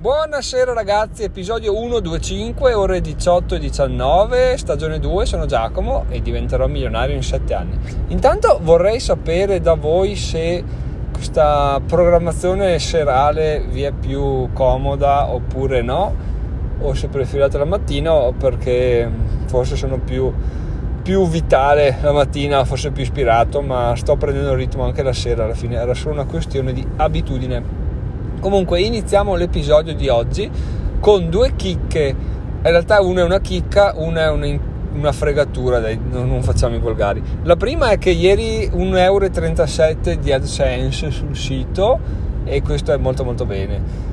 Buonasera ragazzi, episodio 125, ore 18 e 19, stagione 2, sono Giacomo e diventerò milionario in 7 anni. Intanto vorrei sapere da voi se questa programmazione serale vi è più comoda oppure no, o se preferite la mattina perché forse sono più, più vitale la mattina, forse più ispirato, ma sto prendendo il ritmo anche la sera, alla fine era solo una questione di abitudine. Comunque iniziamo l'episodio di oggi con due chicche. In realtà una è una chicca, una è una, una fregatura, dai, non facciamo i volgari. La prima è che ieri 1,37 euro di AdSense sul sito e questo è molto molto bene.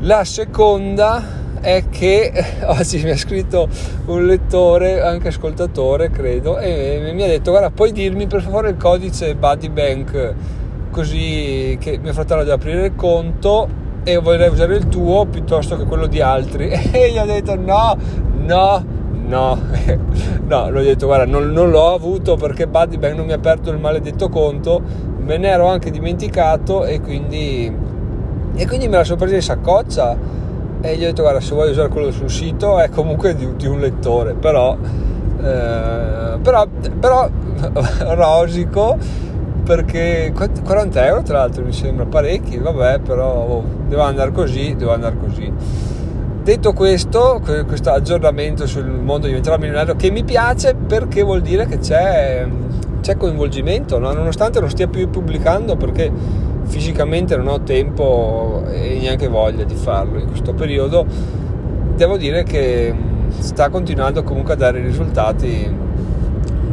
La seconda è che oggi mi ha scritto un lettore, anche ascoltatore credo, e mi ha detto guarda puoi dirmi per favore il codice Buddy Bank così che mio fratello deve aprire il conto e vorrei usare il tuo piuttosto che quello di altri. E gli ho detto no, no, no, no, l'ho detto guarda non, non l'ho avuto perché Buddy Bank non mi ha aperto il maledetto conto, me ne ero anche dimenticato e quindi, e quindi me la sono presa in saccoccia. E gli ho detto guarda se vuoi usare quello sul sito è comunque di, di un lettore però, eh, però, però rosico perché 40 euro tra l'altro mi sembra parecchi, vabbè però oh, devo andare così, devo andare così. Detto questo, questo aggiornamento sul mondo diventerò milionario che mi piace perché vuol dire che c'è, c'è coinvolgimento, no? nonostante non stia più pubblicando perché fisicamente non ho tempo e neanche voglia di farlo in questo periodo, devo dire che sta continuando comunque a dare risultati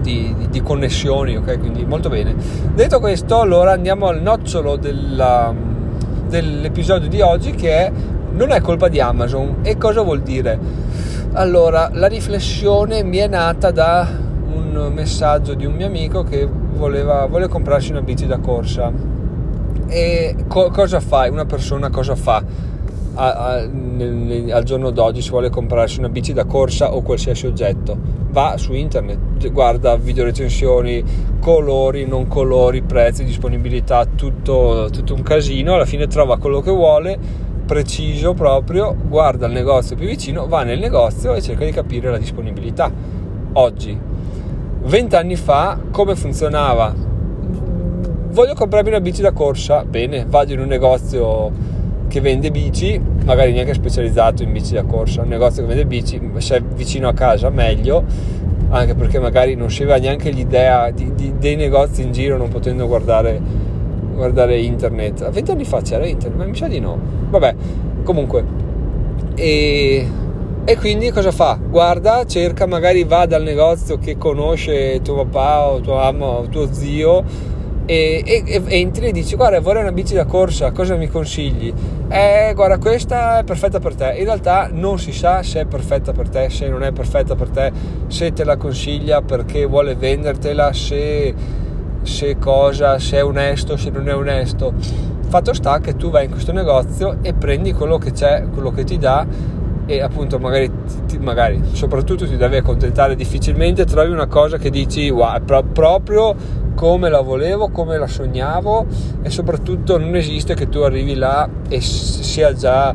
di, di, di, connessioni, ok? Quindi molto bene. Detto questo, allora andiamo al nocciolo della, dell'episodio di oggi che è non è colpa di Amazon. E cosa vuol dire? Allora, la riflessione mi è nata da un messaggio di un mio amico che voleva, voleva comprarsi una bici da corsa. E co- cosa fai? Una persona cosa fa? A, a, nel, al giorno d'oggi si vuole comprarsi una bici da corsa o qualsiasi oggetto va su internet, guarda video recensioni, colori, non colori, prezzi, disponibilità, tutto, tutto un casino, alla fine trova quello che vuole, preciso proprio, guarda il negozio più vicino, va nel negozio e cerca di capire la disponibilità. Oggi, vent'anni fa, come funzionava? Voglio comprarmi una bici da corsa, bene, vado in un negozio che vende bici, magari neanche specializzato in bici da corsa, un negozio che vende bici, se è vicino a casa meglio, anche perché magari non si aveva neanche l'idea di, di, dei negozi in giro non potendo guardare, guardare internet. A vent'anni fa c'era internet, ma mi sa di no. Vabbè, comunque. E, e quindi cosa fa? Guarda, cerca, magari va dal negozio che conosce tuo papà o tua mamma o tuo zio e, e, entri e dici guarda vorrei una bici da corsa cosa mi consigli? Eh guarda questa è perfetta per te. In realtà non si sa se è perfetta per te se non è perfetta per te se te la consiglia perché vuole vendertela se, se cosa se è onesto se non è onesto. Fatto sta che tu vai in questo negozio e prendi quello che c'è quello che ti dà e appunto magari, ti, magari soprattutto ti devi accontentare difficilmente trovi una cosa che dici wow, pro- proprio come la volevo, come la sognavo e soprattutto non esiste che tu arrivi là e sia già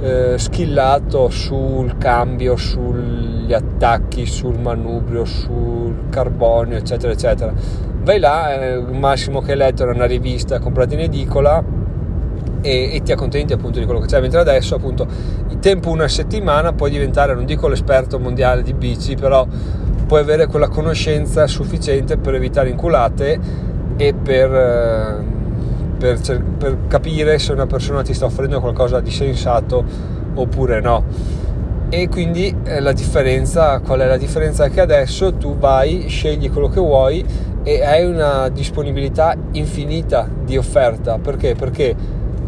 eh, skillato sul cambio, sugli attacchi, sul manubrio, sul carbonio, eccetera, eccetera. Vai là, eh, il massimo che hai letto era una rivista comprata in edicola e, e, ti accontenti appunto di quello che c'è mentre adesso appunto in tempo una settimana puoi diventare non dico l'esperto mondiale di bici però puoi avere quella conoscenza sufficiente per evitare inculate e per, eh, per, per capire se una persona ti sta offrendo qualcosa di sensato oppure no. E quindi eh, la differenza qual è la differenza? Che adesso tu vai scegli quello che vuoi e hai una disponibilità infinita di offerta. Perché? Perché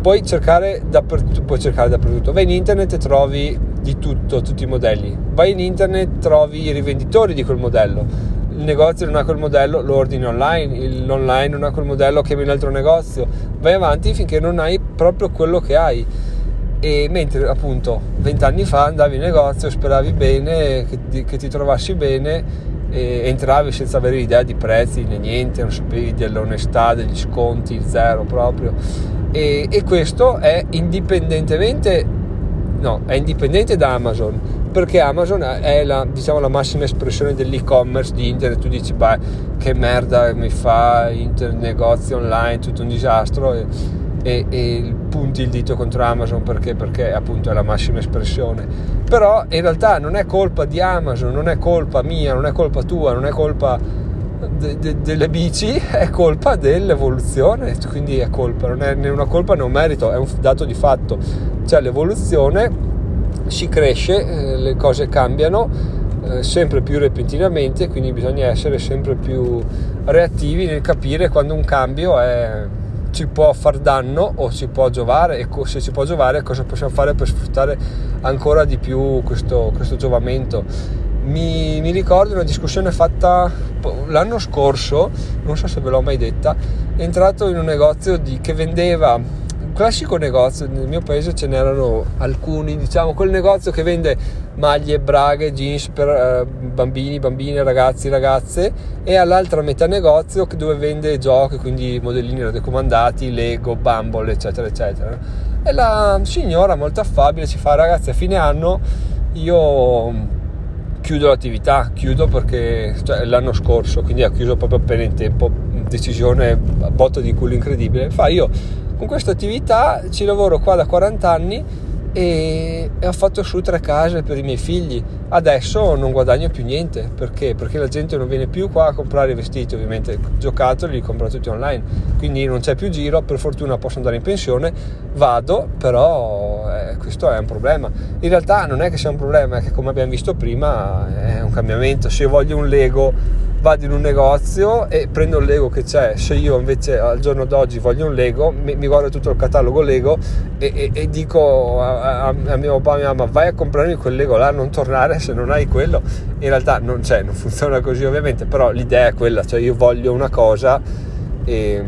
puoi cercare dappertutto puoi cercare dappertutto. Vai in internet e trovi di tutto, tutti i modelli. Vai in internet, trovi i rivenditori di quel modello. Il negozio non ha quel modello, lo ordini online, l'online non ha quel modello, chiami un altro negozio. Vai avanti finché non hai proprio quello che hai. E mentre appunto vent'anni fa andavi in negozio, speravi bene, che ti, che ti trovassi bene, entravi senza avere idea di prezzi né niente, non sapevi dell'onestà, degli sconti, zero proprio. E, e questo è indipendentemente no, è indipendente da Amazon perché Amazon è la, diciamo, la massima espressione dell'e-commerce di internet. Tu dici, beh, che merda mi fa internet, negozio online, tutto un disastro. E, e, e, punti il dito contro Amazon perché, perché appunto è la massima espressione però in realtà non è colpa di Amazon non è colpa mia non è colpa tua non è colpa de, de, delle bici è colpa dell'evoluzione quindi è colpa non è né una colpa né un merito è un dato di fatto cioè l'evoluzione si cresce eh, le cose cambiano eh, sempre più repentinamente quindi bisogna essere sempre più reattivi nel capire quando un cambio è ci può far danno o ci può giovare e se ci può giovare cosa possiamo fare per sfruttare ancora di più questo, questo giovamento. Mi, mi, ricordo una discussione fatta l'anno scorso, non so se ve l'ho mai detta, è entrato in un negozio di, che vendeva classico negozio, nel mio paese ce n'erano alcuni, diciamo quel negozio che vende maglie, braghe, jeans per eh, bambini, bambine, ragazzi, ragazze e all'altra metà negozio dove vende giochi, quindi modellini raccomandati, Lego, Bumble, eccetera, eccetera. E la signora molto affabile ci fa ragazzi a fine anno io chiudo l'attività, chiudo perché cioè, l'anno scorso, quindi ha chiuso proprio appena in tempo, decisione botta di culo incredibile. Fa io con questa attività ci lavoro qua da 40 anni e, ho fatto su tre case per i miei figli. Adesso non guadagno più niente perché? Perché la gente non viene più qua a comprare vestiti, ovviamente giocattoli li compro tutti online, quindi non c'è più giro. Per fortuna posso andare in pensione, vado, però eh, questo è un problema. In realtà non è che sia un problema, è che come abbiamo visto prima è un cambiamento. Se io voglio un Lego vado in un negozio e prendo il Lego che c'è. Se io invece al giorno d'oggi voglio un Lego, mi, mi guardo tutto il catalogo Lego e, e, e dico a, a, a, mio papà e mia mamma vai a comprarmi quel Lego là, non tornare se non hai quello. In realtà non c'è, non funziona così ovviamente, però l'idea è quella, cioè io voglio una cosa e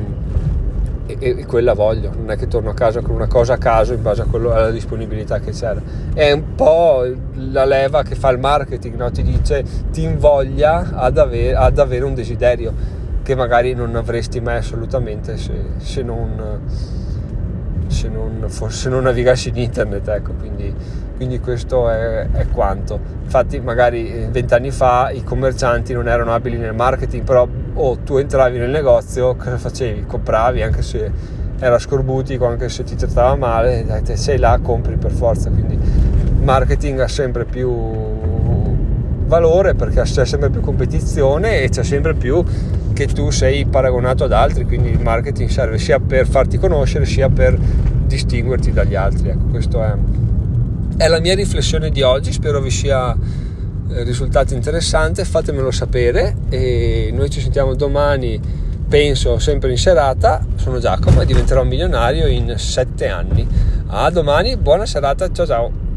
e, e, quella voglio, non è che torno a casa con una cosa a caso in base quello, alla disponibilità che c'era. È un po' la leva che fa il marketing, no? ti dice ti invoglia ad, ave- ad avere un desiderio che magari non avresti mai assolutamente se, se non se non, se non navigassi in internet, ecco, quindi, quindi questo è, è, quanto. Infatti magari eh, vent'anni fa i commercianti non erano abili nel marketing, però o tu entravi nel negozio, cosa facevi? Compravi anche se era scorbutico, anche se ti trattava male, te sei là, compri per forza, quindi marketing ha sempre più valore perché c'è sempre più competizione e c'è sempre più che tu sei paragonato ad altri, quindi il marketing serve sia per farti conoscere sia per distinguerti dagli altri. Ecco, questa è, è la mia riflessione di oggi, spero vi sia risultato interessante, fatemelo sapere e noi ci sentiamo domani, penso sempre in serata, sono Giacomo e diventerò milionario in sette anni. A domani, buona serata, ciao ciao!